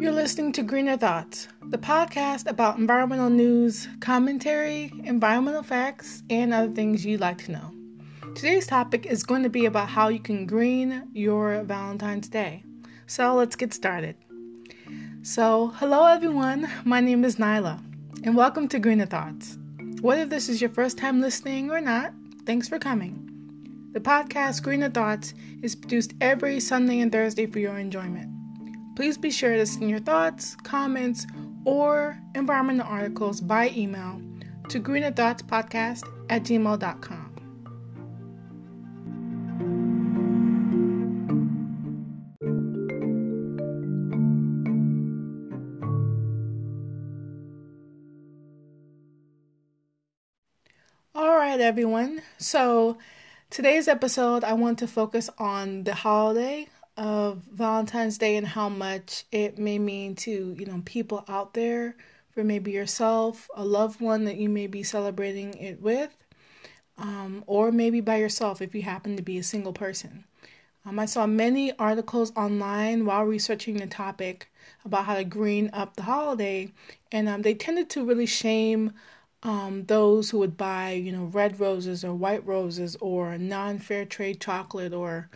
You're listening to Greener Thoughts, the podcast about environmental news, commentary, environmental facts, and other things you'd like to know. Today's topic is going to be about how you can green your Valentine's Day. So let's get started. So, hello everyone, my name is Nyla, and welcome to Greener Thoughts. Whether this is your first time listening or not, thanks for coming. The podcast Greener Thoughts is produced every Sunday and Thursday for your enjoyment. Please be sure to send your thoughts, comments, or environmental articles by email to greenerthoughtspodcast at gmail.com. All right, everyone. So, today's episode, I want to focus on the holiday of Valentine's Day and how much it may mean to, you know, people out there, for maybe yourself, a loved one that you may be celebrating it with, um, or maybe by yourself if you happen to be a single person. Um, I saw many articles online while researching the topic about how to green up the holiday, and um, they tended to really shame um, those who would buy, you know, red roses or white roses or non fair trade chocolate or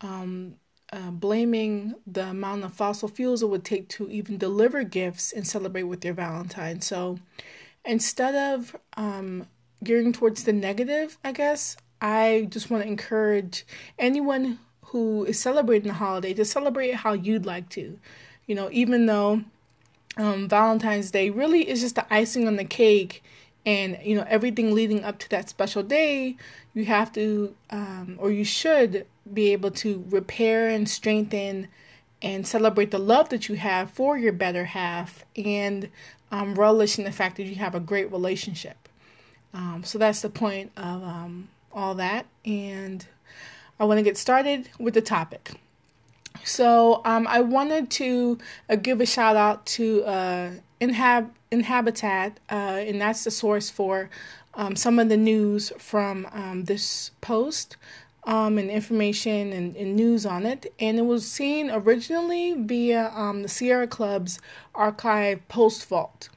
um, uh, blaming the amount of fossil fuels it would take to even deliver gifts and celebrate with your Valentine. So instead of um, gearing towards the negative, I guess, I just want to encourage anyone who is celebrating the holiday to celebrate how you'd like to. You know, even though um, Valentine's Day really is just the icing on the cake and you know everything leading up to that special day you have to um, or you should be able to repair and strengthen and celebrate the love that you have for your better half and um, relish in the fact that you have a great relationship. Um, so that's the point of um, all that and i want to get started with the topic so um, I wanted to uh, give a shout out to uh, Inhab Inhabitat, uh, and that's the source for um, some of the news from um, this post um, and information and, and, news on it. And it was seen originally via um, the Sierra Club's archive post vault.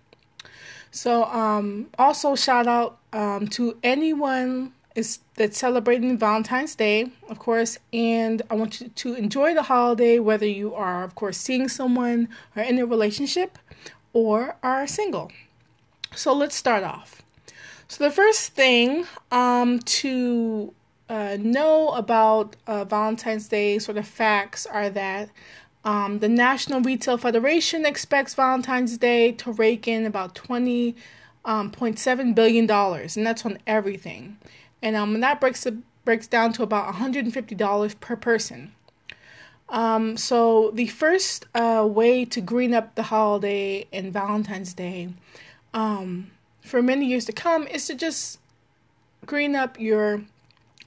So, um, also shout out um, to anyone is that's celebrating Valentine's Day, of course, and I want you to enjoy the holiday whether you are, of course, seeing someone or in a relationship or are single. So let's start off. So the first thing um, to uh, know about uh, Valentine's Day sort of facts are that um, the National Retail Federation expects Valentine's Day to rake in about twenty um, point seven billion dollars, and that's on everything. And um, that breaks breaks down to about one hundred and fifty dollars per person. Um, so the first uh, way to green up the holiday and Valentine's Day um, for many years to come is to just green up your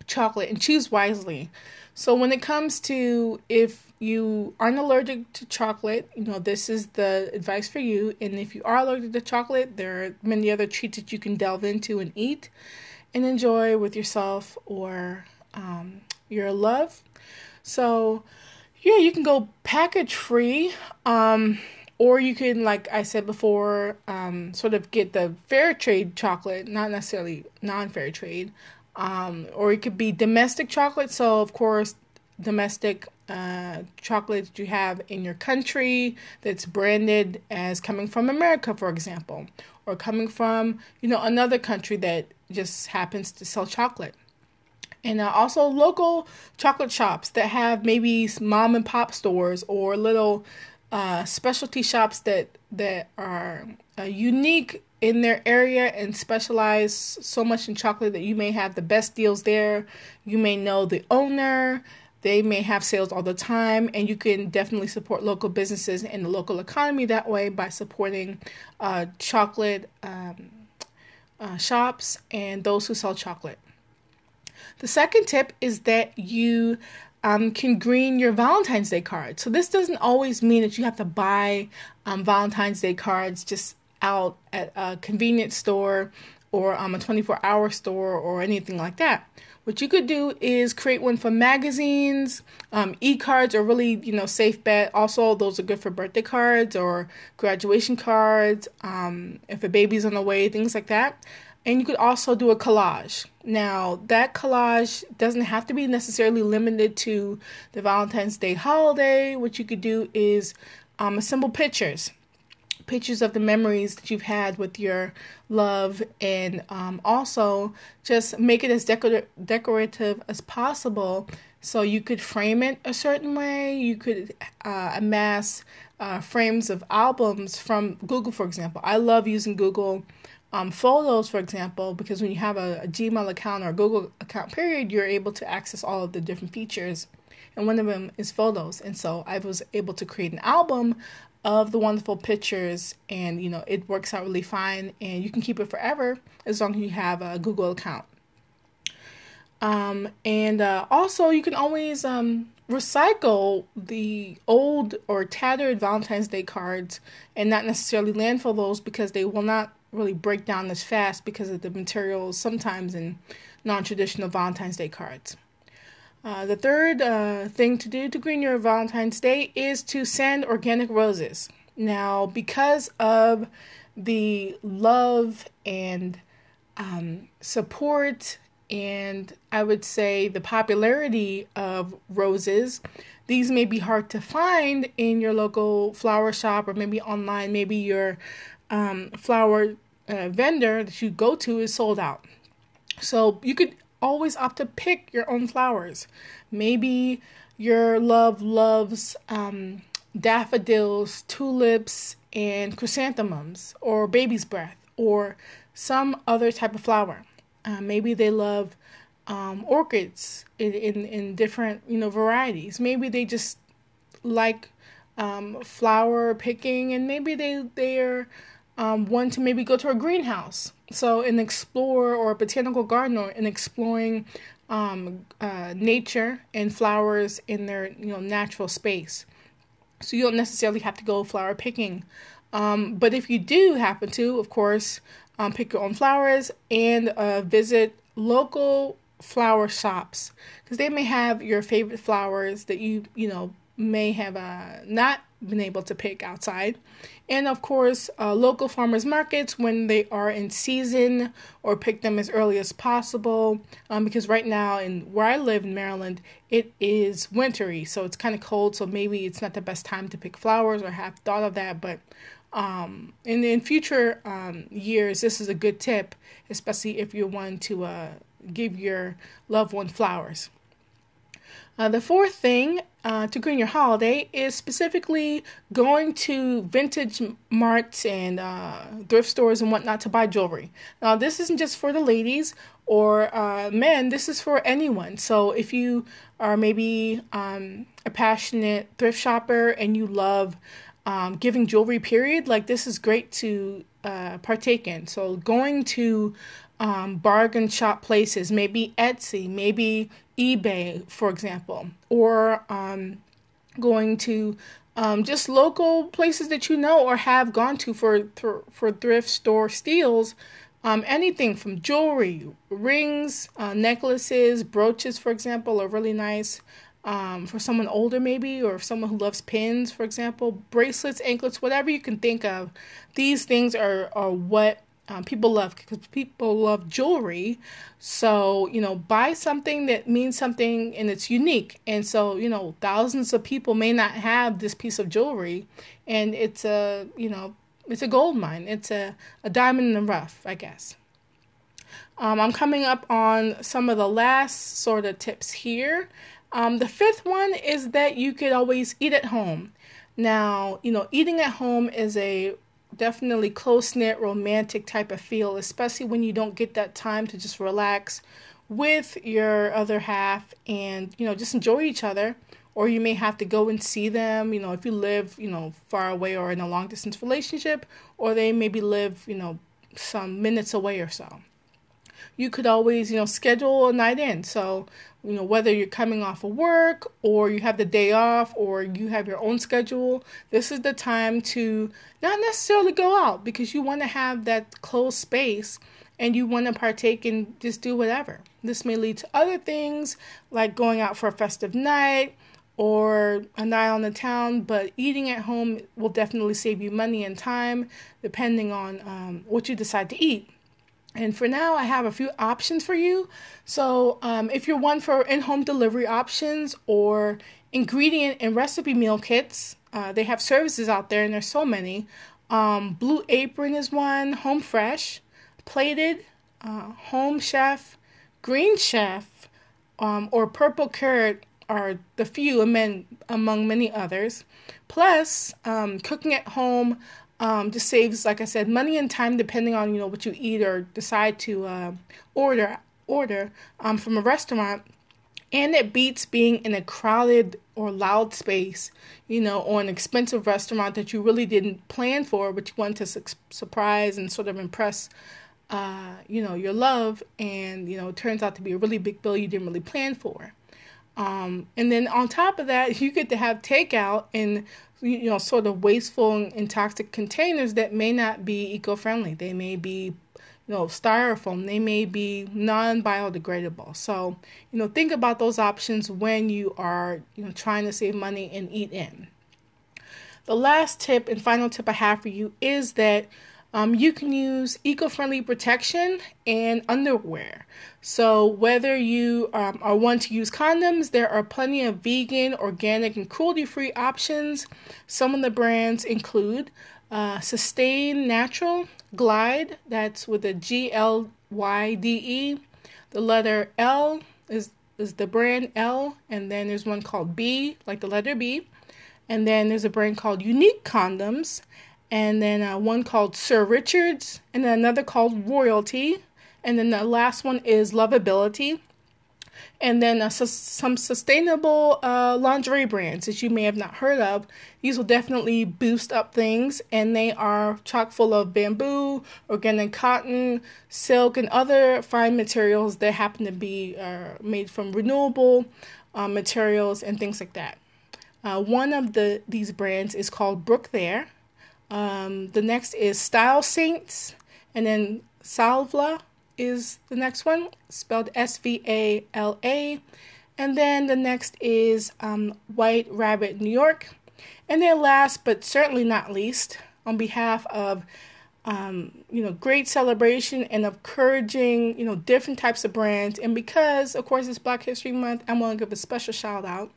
chocolate and choose wisely. So when it comes to if you aren't allergic to chocolate, you know, this is the advice for you. And if you are allergic to chocolate, there are many other treats that you can delve into and eat and enjoy with yourself or um, your love. So yeah, you can go package free. Um, or you can, like I said before, um, sort of get the fair trade chocolate, not necessarily non fair trade. Um, or it could be domestic chocolate. So, of course, domestic uh, chocolate that you have in your country that's branded as coming from America, for example, or coming from, you know, another country that just happens to sell chocolate and uh, also local chocolate shops that have maybe mom and pop stores or little uh, specialty shops that that are uh, unique in their area and specialize so much in chocolate that you may have the best deals there. You may know the owner. They may have sales all the time, and you can definitely support local businesses and the local economy that way by supporting uh, chocolate um, uh, shops and those who sell chocolate. The second tip is that you um, can green your Valentine's Day card. So this doesn't always mean that you have to buy um, Valentine's Day cards just out at a convenience store or um, a 24 hour store or anything like that. what you could do is create one for magazines. Um, e-cards are really, you know, safe bet. Also, those are good for birthday cards or graduation cards. Um, if a baby's on the way, things like that. And you could also do a collage. Now, that collage doesn't have to be necessarily limited to the Valentine's Day holiday. What you could do is um, assemble pictures pictures of the memories that you've had with your love and um, also just make it as decor- decorative as possible so you could frame it a certain way you could uh, amass uh, frames of albums from google for example i love using google um, photos for example because when you have a, a gmail account or google account period you're able to access all of the different features and one of them is photos. And so I was able to create an album of the wonderful pictures and you know it works out really fine and you can keep it forever as long as you have a google account. Um, and uh, also you can always um, recycle the old or tattered valentine's day cards and not necessarily landfill those because they will not really break down as fast because of the materials sometimes in non-traditional valentine's day cards uh, the third uh, thing to do to green your Valentine's Day is to send organic roses. Now, because of the love and um, support, and I would say the popularity of roses, these may be hard to find in your local flower shop or maybe online. Maybe your um, flower uh, vendor that you go to is sold out. So you could always opt to pick your own flowers. Maybe your love loves um, daffodils, tulips, and chrysanthemums, or baby's breath, or some other type of flower. Uh, maybe they love um, orchids in, in, in different you know varieties. Maybe they just like um, flower picking, and maybe they they're um, one to maybe go to a greenhouse. So, an explorer or a botanical gardener in exploring um, uh, nature and flowers in their you know natural space. So you don't necessarily have to go flower picking, um, but if you do happen to, of course, um, pick your own flowers and uh, visit local flower shops because they may have your favorite flowers that you you know may have uh, not been able to pick outside. And of course, uh, local farmers markets when they are in season or pick them as early as possible. Um, because right now, in where I live in Maryland, it is wintry, so it's kind of cold. So maybe it's not the best time to pick flowers or have thought of that. But um, in in future um, years, this is a good tip, especially if you want to uh, give your loved one flowers. Uh, the fourth thing uh, to green your holiday is specifically going to vintage marts and uh, thrift stores and whatnot to buy jewelry. Now, this isn't just for the ladies or uh, men, this is for anyone. So, if you are maybe um, a passionate thrift shopper and you love um, giving jewelry, period, like this is great to uh, partake in. So, going to um, bargain shop places, maybe Etsy, maybe eBay, for example, or um, going to um, just local places that you know or have gone to for for, thrift store steals. Um, anything from jewelry, rings, uh, necklaces, brooches, for example, are really nice. Um, for someone older, maybe, or someone who loves pins, for example, bracelets, anklets, whatever you can think of. These things are, are what um, people love because people love jewelry. So, you know, buy something that means something and it's unique. And so, you know, thousands of people may not have this piece of jewelry and it's a, you know, it's a gold mine. It's a, a diamond in the rough, I guess. Um, I'm coming up on some of the last sort of tips here. Um, the fifth one is that you could always eat at home. Now, you know, eating at home is a definitely close knit, romantic type of feel, especially when you don't get that time to just relax with your other half and you know just enjoy each other. Or you may have to go and see them you know if you live you know far away or in a long distance relationship or they maybe live you know some minutes away or so you could always you know schedule a night in so you know whether you're coming off of work or you have the day off or you have your own schedule this is the time to not necessarily go out because you want to have that closed space and you want to partake and just do whatever. This may lead to other things like going out for a festive night or a night on the town, but eating at home will definitely save you money and time depending on um, what you decide to eat. And for now, I have a few options for you. So, um, if you're one for in home delivery options or ingredient and recipe meal kits, uh, they have services out there, and there's so many. Um, Blue Apron is one, Home Fresh, Plated, uh, Home Chef, Green Chef, um, or Purple Carrot are the few among, among many others. Plus, um, cooking at home um, just saves, like I said, money and time depending on you know what you eat or decide to uh, order order um, from a restaurant. And it beats being in a crowded or loud space, you know, or an expensive restaurant that you really didn't plan for, but you wanted to su- surprise and sort of impress, uh, you know, your love. And, you know, it turns out to be a really big bill you didn't really plan for. Um, and then on top of that, you get to have takeout in you know sort of wasteful and toxic containers that may not be eco-friendly. They may be you know styrofoam. They may be non-biodegradable. So you know think about those options when you are you know trying to save money and eat in. The last tip and final tip I have for you is that um, you can use eco friendly protection and underwear. So, whether you um, are one to use condoms, there are plenty of vegan, organic, and cruelty free options. Some of the brands include uh, Sustain Natural, Glyde, that's with a G L Y D E. The letter L is, is the brand L, and then there's one called B, like the letter B. And then there's a brand called Unique Condoms and then uh, one called Sir Richards, and then another called Royalty, and then the last one is Lovability, and then uh, su- some sustainable uh, lingerie brands that you may have not heard of. These will definitely boost up things, and they are chock full of bamboo, organic cotton, silk, and other fine materials that happen to be uh, made from renewable uh, materials and things like that. Uh, one of the these brands is called Brook There um, the next is Style Saints, and then Svala is the next one, spelled S V A L A. And then the next is um, White Rabbit New York. And then last but certainly not least, on behalf of um, you know, great celebration and encouraging, you know, different types of brands. And because, of course, it's Black History Month, I'm going to give a special shout out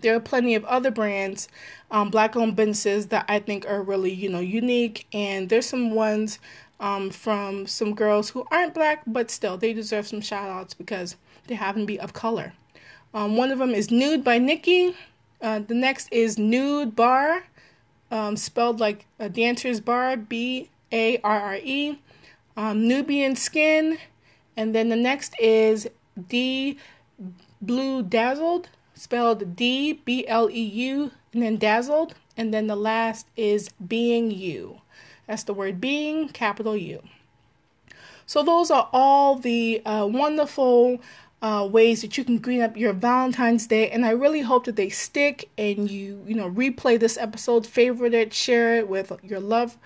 there are plenty of other brands, um, black-owned businesses that I think are really, you know, unique. And there's some ones um, from some girls who aren't black, but still they deserve some shout outs because they happen to be of color. Um, one of them is Nude by Nikki. Uh, the next is Nude Bar, um, spelled like a dancer's bar, B A R R E. Um, Nubian Skin. And then the next is D Blue Dazzled spelled D B L E U, and then dazzled, and then the last is being you. That's the word being, capital U. So, those are all the uh, wonderful uh, ways that you can green up your Valentine's Day, and I really hope that they stick and you, you know, replay this episode, favorite it, share it with your love,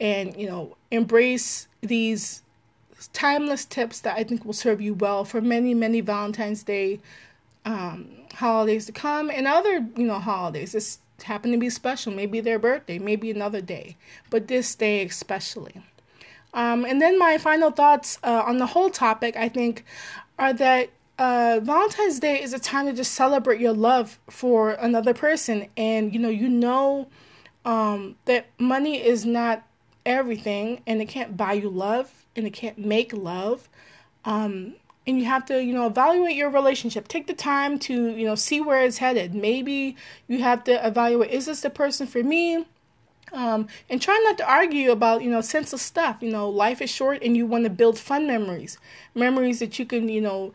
and, you know, embrace these timeless tips that I think will serve you well for many, many Valentine's Day um, holidays to come and other, you know, holidays. This happen to be special. Maybe their birthday, maybe another day, but this day especially. Um, and then my final thoughts uh, on the whole topic, I think, are that uh, Valentine's Day is a time to just celebrate your love for another person, and you know, you know um, that money is not everything, and it can't buy you love, and it can't make love. Um, and you have to you know evaluate your relationship. Take the time to you know see where it's headed. Maybe you have to evaluate is this the person for me? Um, and try not to argue about you know senseless stuff. You know life is short and you want to build fun memories. Memories that you can you know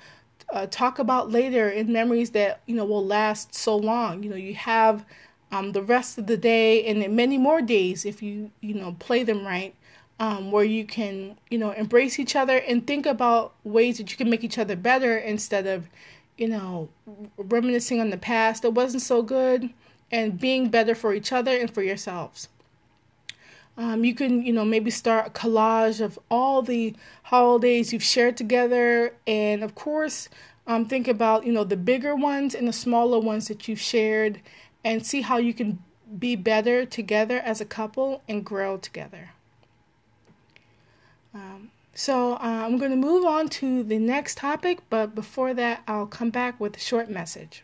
uh, talk about later and memories that you know will last so long. You know you have um, the rest of the day and many more days if you you know play them right um, where you can, you know, embrace each other and think about ways that you can make each other better instead of, you know, reminiscing on the past that wasn't so good and being better for each other and for yourselves. Um, you can, you know, maybe start a collage of all the holidays you've shared together, and of course, um, think about, you know, the bigger ones and the smaller ones that you've shared, and see how you can be better together as a couple and grow together. Um, so uh, I'm going to move on to the next topic, but before that, I'll come back with a short message.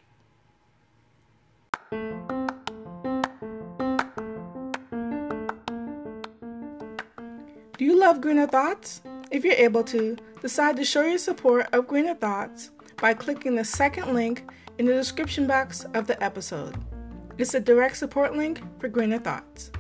Do you love Greener Thoughts? If you're able to, decide to show your support of Greener Thoughts by clicking the second link in the description box of the episode. It's a direct support link for Greener Thoughts.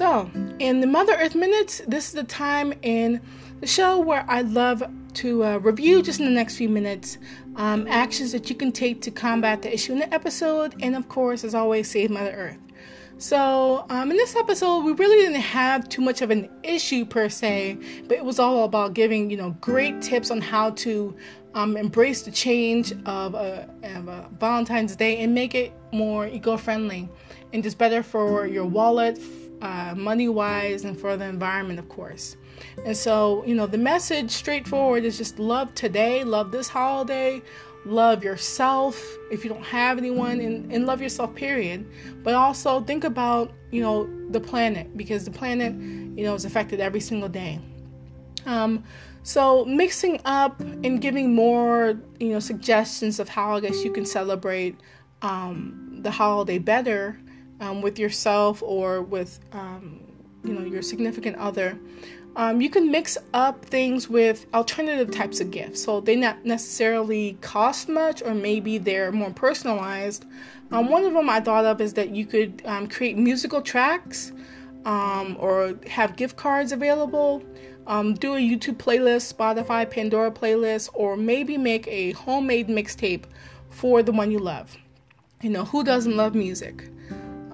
So, in the Mother Earth Minutes, this is the time in the show where I love to uh, review just in the next few minutes um, actions that you can take to combat the issue in the episode, and of course, as always, save Mother Earth. So, um, in this episode, we really didn't have too much of an issue per se, but it was all about giving, you know, great tips on how to um, embrace the change of a, of a Valentine's Day and make it more eco friendly and just better for your wallet, uh, money wise, and for the environment, of course. And so, you know, the message straightforward is just love today, love this holiday, love yourself if you don't have anyone, and, and love yourself, period. But also think about, you know, the planet because the planet, you know, is affected every single day. Um, so mixing up and giving more, you know, suggestions of how I guess you can celebrate um, the holiday better um, with yourself or with, um, you know, your significant other. Um, you can mix up things with alternative types of gifts. So they not necessarily cost much, or maybe they're more personalized. Um, one of them I thought of is that you could um, create musical tracks um, or have gift cards available. Um, do a YouTube playlist, Spotify, Pandora playlist, or maybe make a homemade mixtape for the one you love. You know, who doesn't love music?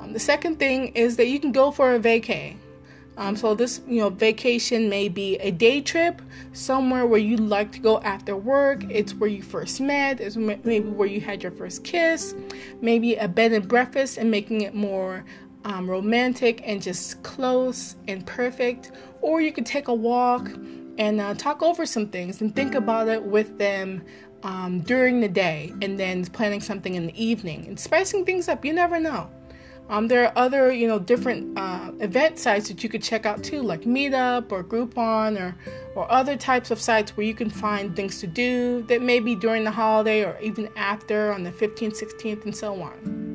Um, the second thing is that you can go for a vacay. Um, so this, you know, vacation may be a day trip somewhere where you like to go after work. It's where you first met. It's maybe where you had your first kiss. Maybe a bed and breakfast and making it more um, romantic and just close and perfect. Or you could take a walk and uh, talk over some things and think about it with them um, during the day and then planning something in the evening and spicing things up. You never know. Um, there are other, you know, different uh, event sites that you could check out too, like Meetup or Groupon or or other types of sites where you can find things to do that may be during the holiday or even after on the 15th, 16th, and so on.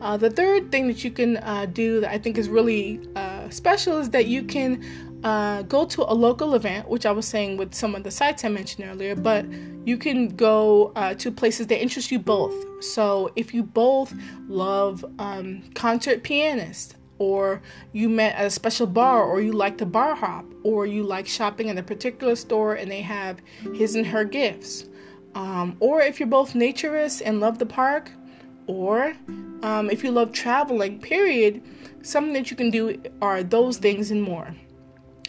Uh, the third thing that you can uh, do that I think is really uh, special is that you can uh, go to a local event, which I was saying with some of the sites I mentioned earlier, but you can go uh, to places that interest you both. So if you both love um, concert pianists, or you met at a special bar, or you like to bar hop, or you like shopping in a particular store and they have his and her gifts, um, or if you're both naturists and love the park, or um, if you love traveling, period, something that you can do are those things and more.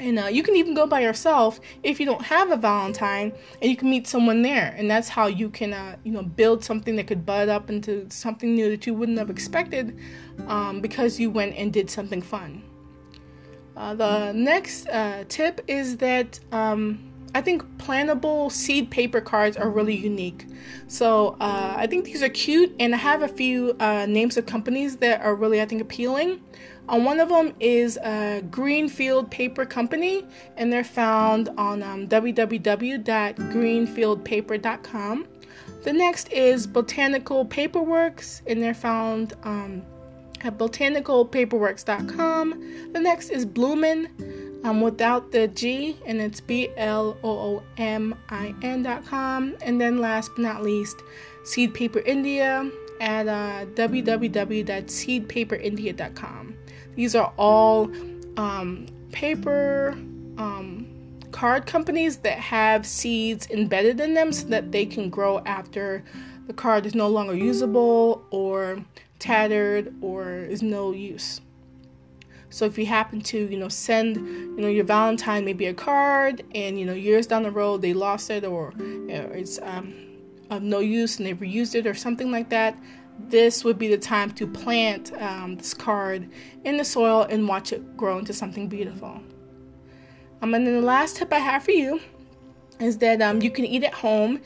And uh, you can even go by yourself if you don't have a Valentine, and you can meet someone there, and that's how you can, uh, you know, build something that could bud up into something new that you wouldn't have expected, um, because you went and did something fun. Uh, the next uh, tip is that um, I think plantable seed paper cards are really unique. So uh, I think these are cute, and I have a few uh, names of companies that are really I think appealing. Uh, one of them is a Greenfield Paper Company, and they're found on um, www.greenfieldpaper.com. The next is Botanical Paperworks, and they're found um, at botanicalpaperworks.com. The next is Bloomin, um, without the G, and it's B L O O M I N.com. And then last but not least, Seed Paper India at uh, www.seedpaperindia.com. These are all um, paper um, card companies that have seeds embedded in them so that they can grow after the card is no longer usable or tattered or is no use. So if you happen to, you know, send, you know, your Valentine maybe a card, and you know, years down the road they lost it or, it's um, of no use and they reused it or something like that, this would be the time to plant um, this card in the soil and watch it grow into something beautiful. Um, and then the last tip I have for you is that um, you can eat at home.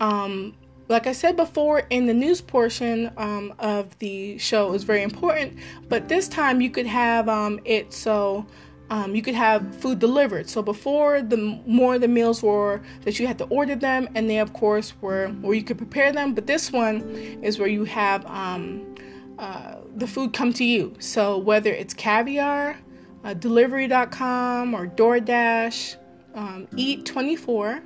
Um, like I said before, in the news portion um, of the show is very important, but this time you could have um, it so um, you could have food delivered. So before, the more the meals were that you had to order them, and they of course were where you could prepare them. But this one is where you have um, uh, the food come to you. So whether it's caviar, uh, Delivery.com or DoorDash, um, Eat24,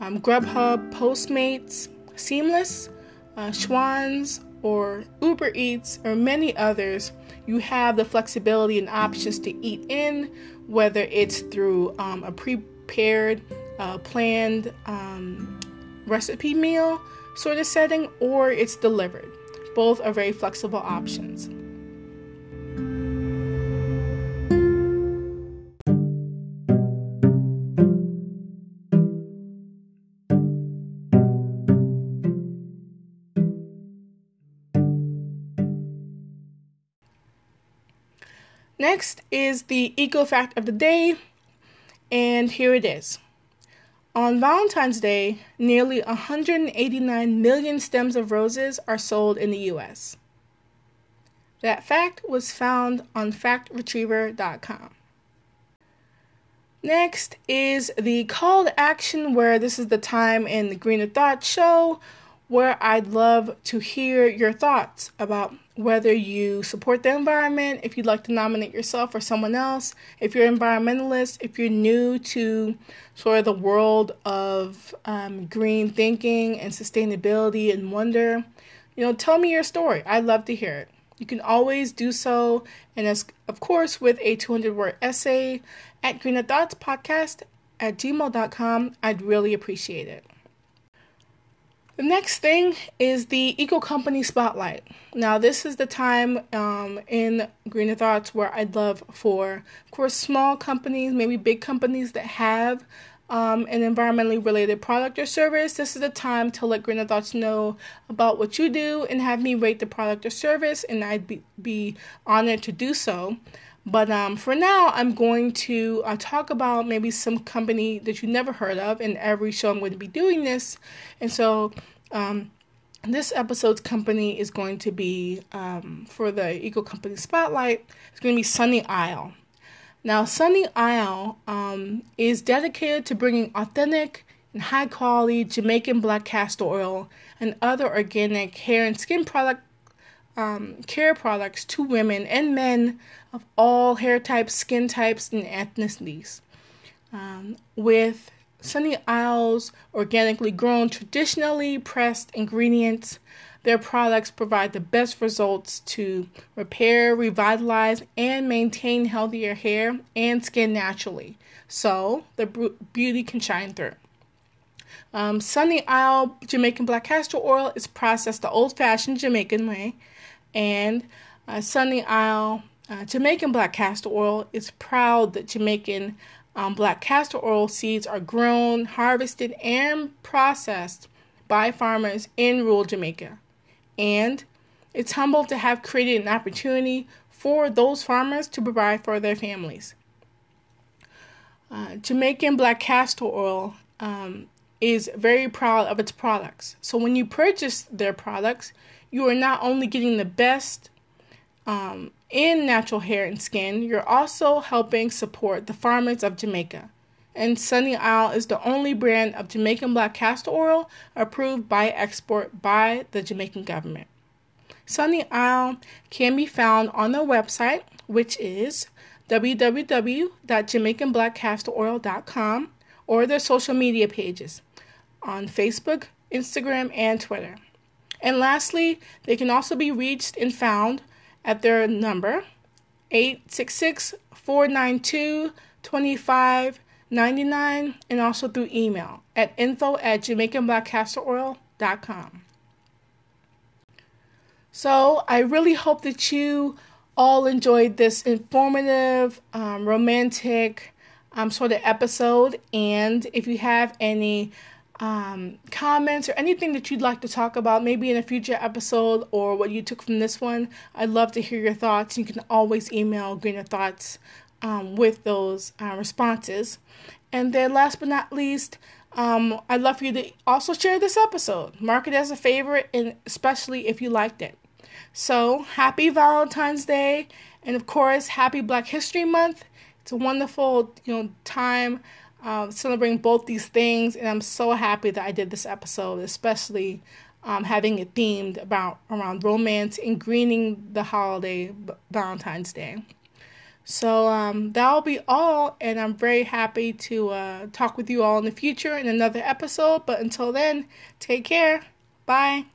um, Grubhub, Postmates, Seamless, uh, Schwan's, or Uber Eats, or many others, you have the flexibility and options to eat in, whether it's through um, a prepared, uh, planned um, recipe meal sort of setting, or it's delivered. Both are very flexible options. Next is the eco fact of the day, and here it is. On Valentine's Day, nearly 189 million stems of roses are sold in the US. That fact was found on factretriever.com. Next is the call to action, where this is the time in the Greener Thought show where I'd love to hear your thoughts about whether you support the environment, if you'd like to nominate yourself or someone else, if you're an environmentalist, if you're new to sort of the world of um, green thinking and sustainability and wonder, you know, tell me your story. I'd love to hear it. You can always do so, and as of course, with a 200 word essay at Greener Thoughts Podcast at gmail.com. I'd really appreciate it. The next thing is the Eco Company Spotlight. Now, this is the time um, in Greener Thoughts where I'd love for, of course, small companies, maybe big companies that have um, an environmentally related product or service. This is the time to let Greener Thoughts know about what you do and have me rate the product or service, and I'd be, be honored to do so. But um, for now, I'm going to uh, talk about maybe some company that you never heard of. In every show, I'm going to be doing this. And so, um, this episode's company is going to be um, for the Eco Company Spotlight. It's going to be Sunny Isle. Now, Sunny Isle um, is dedicated to bringing authentic and high quality Jamaican black castor oil and other organic hair and skin product um, care products to women and men of all hair types, skin types, and ethnicities. Um, with Sunny Isles organically grown, traditionally pressed ingredients, their products provide the best results to repair, revitalize, and maintain healthier hair and skin naturally. So the beauty can shine through. Um, Sunny Isle Jamaican Black Castor Oil is processed the old fashioned Jamaican way and uh, Sunny Isle uh, Jamaican black castor oil is proud that Jamaican um, black castor oil seeds are grown, harvested, and processed by farmers in rural Jamaica. And it's humbled to have created an opportunity for those farmers to provide for their families. Uh, Jamaican black castor oil um, is very proud of its products. So when you purchase their products, you are not only getting the best um, in natural hair and skin, you're also helping support the farmers of Jamaica. And Sunny Isle is the only brand of Jamaican black castor oil approved by export by the Jamaican government. Sunny Isle can be found on their website, which is www.jamaicanblackcastoroil.com, or their social media pages on Facebook, Instagram, and Twitter. And lastly, they can also be reached and found at their number 866 492 2599 and also through email at info at jamaicanblackcastoroil.com. So I really hope that you all enjoyed this informative, um, romantic um, sort of episode. And if you have any um, comments or anything that you'd like to talk about, maybe in a future episode or what you took from this one, I'd love to hear your thoughts. You can always email Greener Thoughts um, with those uh, responses. And then, last but not least, um, I'd love for you to also share this episode. Mark it as a favorite, and especially if you liked it. So, happy Valentine's Day, and of course, happy Black History Month. It's a wonderful, you know, time uh, celebrating both these things, and I'm so happy that I did this episode, especially um, having it themed about around romance and greening the holiday Valentine's Day. So um, that'll be all, and I'm very happy to uh, talk with you all in the future in another episode. But until then, take care. Bye.